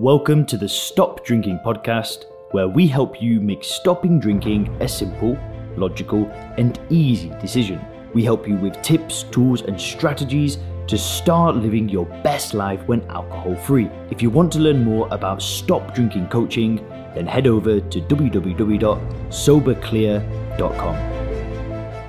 Welcome to the Stop Drinking podcast, where we help you make stopping drinking a simple, logical, and easy decision. We help you with tips, tools, and strategies to start living your best life when alcohol free. If you want to learn more about stop drinking coaching, then head over to www.soberclear.com.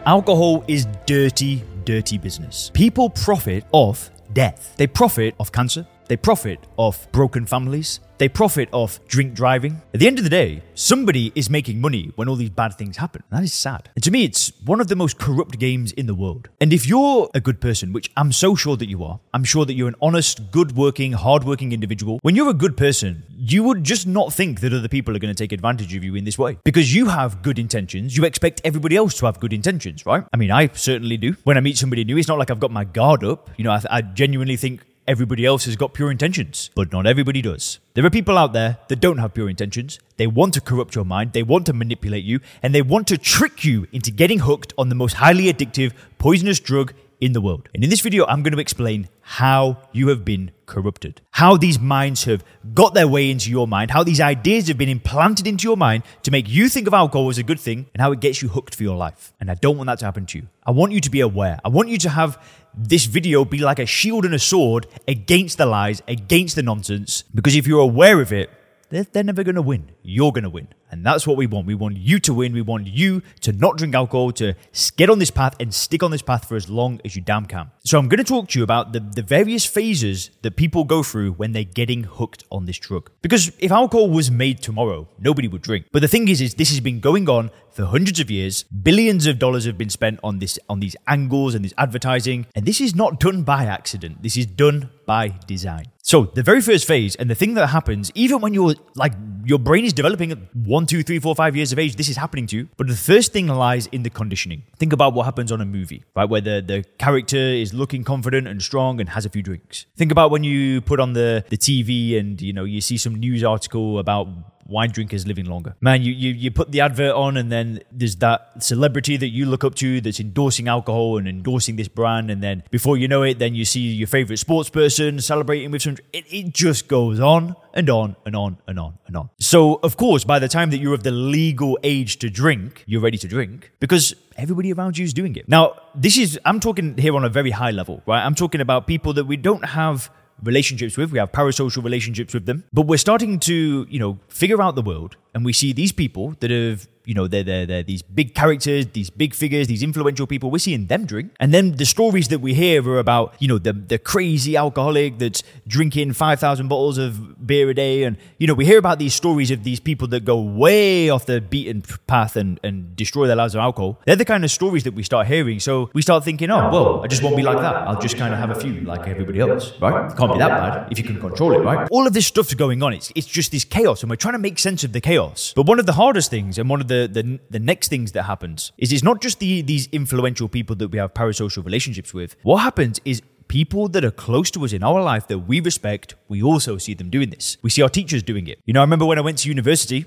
Alcohol is dirty, dirty business. People profit off death, they profit off cancer. They profit off broken families. They profit off drink driving. At the end of the day, somebody is making money when all these bad things happen. That is sad. And to me, it's one of the most corrupt games in the world. And if you're a good person, which I'm so sure that you are, I'm sure that you're an honest, good working, hard working individual. When you're a good person, you would just not think that other people are going to take advantage of you in this way. Because you have good intentions, you expect everybody else to have good intentions, right? I mean, I certainly do. When I meet somebody new, it's not like I've got my guard up. You know, I, I genuinely think everybody else has got pure intentions, but not everybody does. There are people out there that don't have pure intentions. They want to corrupt your mind, they want to manipulate you, and they want to trick you into getting hooked on the most highly addictive, poisonous drug in the world. And in this video, I'm going to explain how you have been corrupted, how these minds have got their way into your mind, how these ideas have been implanted into your mind to make you think of alcohol as a good thing, and how it gets you hooked for your life. And I don't want that to happen to you. I want you to be aware. I want you to have this video be like a shield and a sword against the lies, against the nonsense, because if you're aware of it, they're, they're never going to win. You're going to win. And that's what we want. We want you to win. We want you to not drink alcohol, to get on this path and stick on this path for as long as you damn can. So I'm going to talk to you about the, the various phases that people go through when they're getting hooked on this drug. Because if alcohol was made tomorrow, nobody would drink. But the thing is, is this has been going on for hundreds of years. Billions of dollars have been spent on this, on these angles and this advertising. And this is not done by accident. This is done by design. So the very first phase and the thing that happens, even when you're like, your brain is developing at one, two, three, four, five years of age, this is happening to you. But the first thing lies in the conditioning. Think about what happens on a movie, right? Where the, the character is looking confident and strong and has a few drinks. Think about when you put on the, the TV and, you know, you see some news article about wine drinkers living longer. Man, you, you, you put the advert on, and then there's that celebrity that you look up to that's endorsing alcohol and endorsing this brand. And then before you know it, then you see your favorite sports person celebrating with some. It, it just goes on and on and on and on and on. So, of course, by the time that you're of the legal age to drink, you're ready to drink because everybody around you is doing it. Now, this is, I'm talking here on a very high level, right? I'm talking about people that we don't have relationships with. We have parasocial relationships with them. But we're starting to, you know, figure out the world and we see these people that have you know, they're, they're, they're these big characters, these big figures, these influential people. We're seeing them drink. And then the stories that we hear are about, you know, the, the crazy alcoholic that's drinking 5,000 bottles of beer a day. And, you know, we hear about these stories of these people that go way off the beaten path and, and destroy their lives of alcohol. They're the kind of stories that we start hearing. So we start thinking, oh, well, I just won't be like that. I'll just kind of have a few like everybody else, right? It can't be that bad if you can control it, right? All of this stuff's going on. It's, it's just this chaos and we're trying to make sense of the chaos. But one of the hardest things and one of the, the, the next things that happens is it's not just the these influential people that we have parasocial relationships with. What happens is people that are close to us in our life that we respect, we also see them doing this. We see our teachers doing it. You know, I remember when I went to university,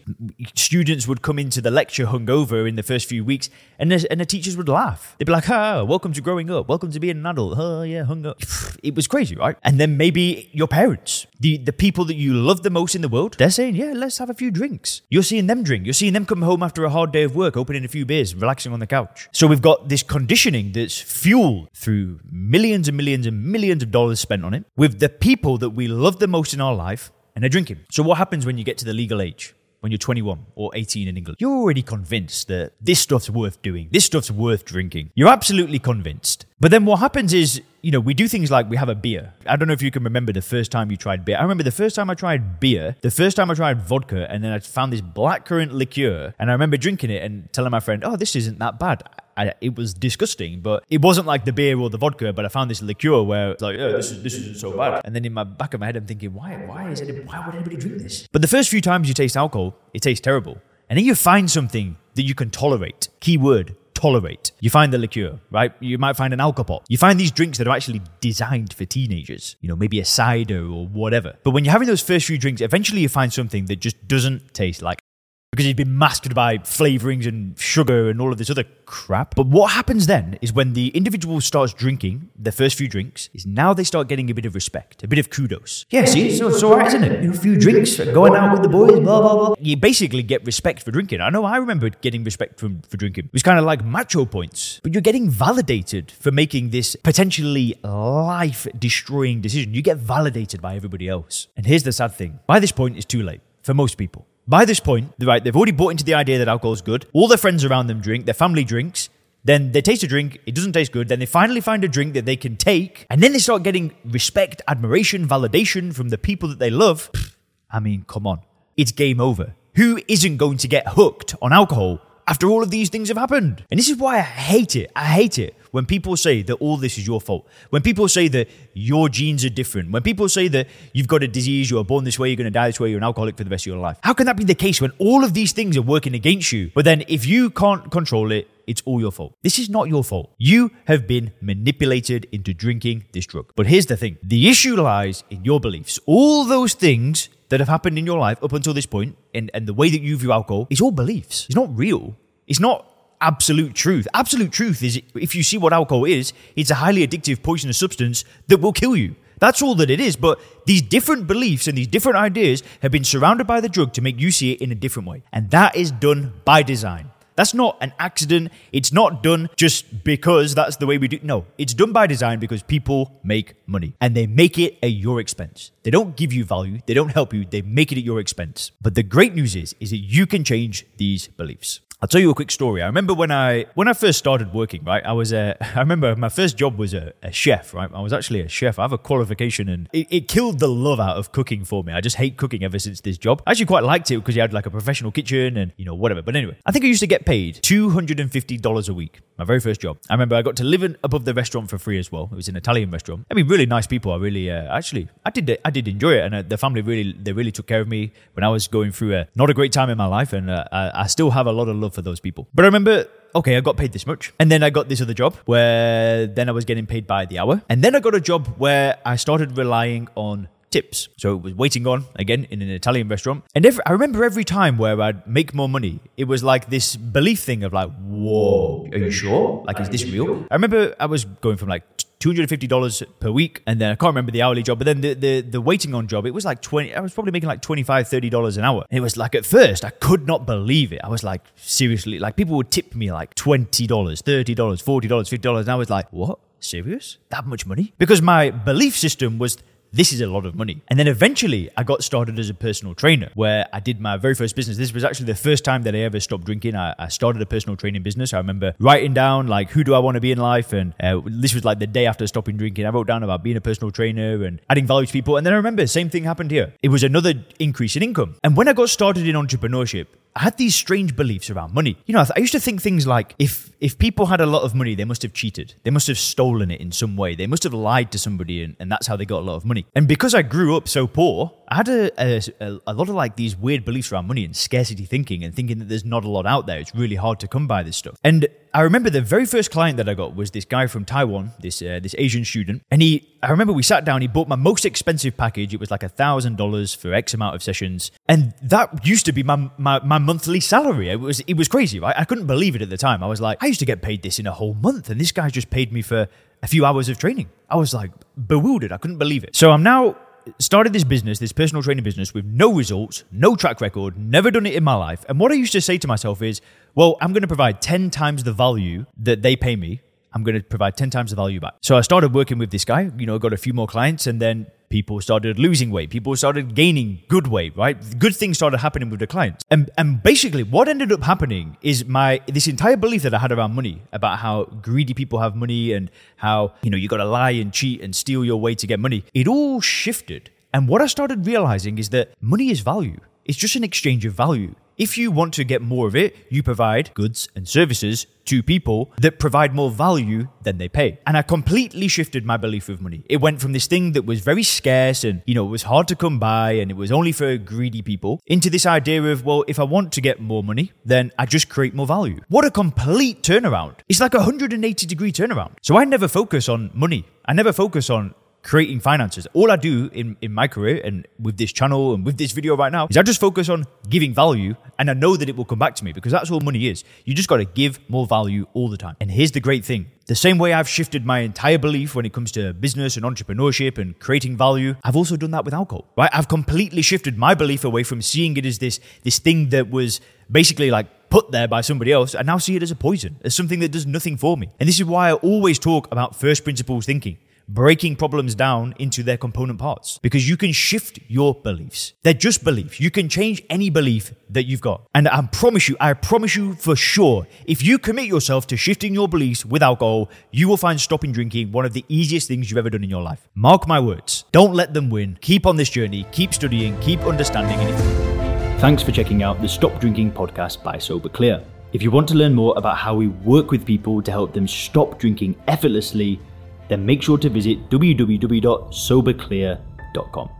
students would come into the lecture hungover in the first few weeks, and the, and the teachers would laugh. They'd be like, "Ah, welcome to growing up. Welcome to being an adult. Oh yeah, hunger." It was crazy, right? And then maybe your parents, the the people that you love the most in the world, they're saying, "Yeah, let's have a few drinks." You're seeing them drink. You're seeing them come home after a hard day of work, opening a few beers, relaxing on the couch. So we've got this conditioning that's fueled through millions and millions and millions of dollars spent on it with the people that we love the most in our life and they're drinking. So, what happens when you get to the legal age? When you're 21 or 18 in England, you're already convinced that this stuff's worth doing. This stuff's worth drinking. You're absolutely convinced. But then what happens is, you know, we do things like we have a beer. I don't know if you can remember the first time you tried beer. I remember the first time I tried beer, the first time I tried vodka, and then I found this blackcurrant liqueur, and I remember drinking it and telling my friend, "Oh, this isn't that bad." I, it was disgusting, but it wasn't like the beer or the vodka. But I found this liqueur where it's like, oh, this is this isn't so bad. And then in my back of my head, I'm thinking, why why is it why would anybody drink this? But the first few times you taste alcohol, it tastes terrible, and then you find something that you can tolerate. Key word: tolerate. You find the liqueur, right? You might find an alcohol. You find these drinks that are actually designed for teenagers. You know, maybe a cider or whatever. But when you're having those first few drinks, eventually you find something that just doesn't taste like because he's been masked by flavorings and sugar and all of this other crap. But what happens then is when the individual starts drinking their first few drinks, is now they start getting a bit of respect, a bit of kudos. Yeah, see, so it's all right, isn't it? A few drinks, going out with the boys, blah, blah, blah. You basically get respect for drinking. I know I remember getting respect from, for drinking. It was kind of like macho points, but you're getting validated for making this potentially life destroying decision. You get validated by everybody else. And here's the sad thing by this point, it's too late for most people. By this point, right, they've already bought into the idea that alcohol is good. All their friends around them drink, their family drinks. Then they taste a drink, it doesn't taste good. Then they finally find a drink that they can take, and then they start getting respect, admiration, validation from the people that they love. I mean, come on. It's game over. Who isn't going to get hooked on alcohol after all of these things have happened? And this is why I hate it. I hate it when people say that all this is your fault. When people say that your genes are different. When people say that you've got a disease, you are born this way, you're going to die this way, you're an alcoholic for the rest of your life. How can that be the case when all of these things are working against you? But then if you can't control it, it's all your fault. This is not your fault. You have been manipulated into drinking this drug. But here's the thing the issue lies in your beliefs. All those things that have happened in your life up until this point and, and the way that you view alcohol is all beliefs. It's not real. It's not absolute truth. Absolute truth is if you see what alcohol is, it's a highly addictive, poisonous substance that will kill you. That's all that it is. But these different beliefs and these different ideas have been surrounded by the drug to make you see it in a different way. And that is done by design. That's not an accident. It's not done just because that's the way we do. No, it's done by design because people make money and they make it at your expense. They don't give you value. They don't help you. They make it at your expense. But the great news is, is that you can change these beliefs. I'll tell you a quick story. I remember when I when I first started working, right? I was a, I remember my first job was a, a chef, right? I was actually a chef. I have a qualification, and it, it, killed the love out of cooking for me. I just hate cooking ever since this job. I actually quite liked it because you had like a professional kitchen and you know whatever. But anyway, I think I used to get paid two hundred and fifty dollars a week. My very first job. I remember I got to live in, above the restaurant for free as well. It was an Italian restaurant. I mean, really nice people. I really uh, actually I did I did enjoy it, and uh, the family really they really took care of me when I was going through a not a great time in my life, and uh, I, I still have a lot of love for those people. But I remember okay, I got paid this much. And then I got this other job where then I was getting paid by the hour. And then I got a job where I started relying on tips. So it was waiting on again in an Italian restaurant. And every, I remember every time where I'd make more money, it was like this belief thing of like, whoa, are you sure? Like, is this real? I remember I was going from like $250 per week. And then I can't remember the hourly job, but then the, the, the waiting on job, it was like 20, I was probably making like $25, $30 an hour. And it was like at first, I could not believe it. I was like, seriously, like people would tip me like $20, $30, $40, $50. And I was like, what? Serious? That much money? Because my belief system was this is a lot of money. And then eventually I got started as a personal trainer where I did my very first business. This was actually the first time that I ever stopped drinking. I, I started a personal training business. I remember writing down like, who do I want to be in life? And uh, this was like the day after stopping drinking. I wrote down about being a personal trainer and adding value to people. And then I remember the same thing happened here. It was another increase in income. And when I got started in entrepreneurship, I had these strange beliefs around money. You know, I, th- I, used to think things like if if people had a lot of money, they must have cheated. They must have stolen it in some way. They must have lied to somebody, and, and that's how they got a lot of money. And because I grew up so poor, I had a, a, a lot of like these weird beliefs around money and scarcity thinking, and thinking that there's not a lot out there. It's really hard to come by this stuff. And I remember the very first client that I got was this guy from Taiwan, this uh, this Asian student, and he. I remember we sat down. He bought my most expensive package. It was like a thousand dollars for X amount of sessions, and that used to be my, my my monthly salary. It was it was crazy, right? I couldn't believe it at the time. I was like, I used to get paid this in a whole month, and this guy just paid me for a few hours of training. I was like bewildered. I couldn't believe it. So I'm now started this business, this personal training business, with no results, no track record, never done it in my life. And what I used to say to myself is, well, I'm going to provide 10 times the value that they pay me. I'm going to provide 10 times the value back. So I started working with this guy, you know, got a few more clients, and then people started losing weight. People started gaining good weight, right? Good things started happening with the clients. And, and basically, what ended up happening is my this entire belief that I had around money, about how greedy people have money and how, you know, you got to lie and cheat and steal your way to get money, it all shifted. And what I started realizing is that money is value. It's just an exchange of value. If you want to get more of it, you provide goods and services to people that provide more value than they pay. And I completely shifted my belief of money. It went from this thing that was very scarce and, you know, it was hard to come by and it was only for greedy people into this idea of, well, if I want to get more money, then I just create more value. What a complete turnaround. It's like a 180 degree turnaround. So I never focus on money. I never focus on creating finances. All I do in, in my career and with this channel and with this video right now is I just focus on giving value and I know that it will come back to me because that's all money is. You just got to give more value all the time. And here's the great thing. The same way I've shifted my entire belief when it comes to business and entrepreneurship and creating value, I've also done that with alcohol, right? I've completely shifted my belief away from seeing it as this, this thing that was basically like put there by somebody else and now see it as a poison, as something that does nothing for me. And this is why I always talk about first principles thinking breaking problems down into their component parts because you can shift your beliefs. They're just beliefs. You can change any belief that you've got. And I promise you, I promise you for sure, if you commit yourself to shifting your beliefs with alcohol, you will find stopping drinking one of the easiest things you've ever done in your life. Mark my words. Don't let them win. Keep on this journey, keep studying, keep understanding. Thanks for checking out the Stop Drinking podcast by Soberclear. If you want to learn more about how we work with people to help them stop drinking effortlessly, then make sure to visit www.soberclear.com.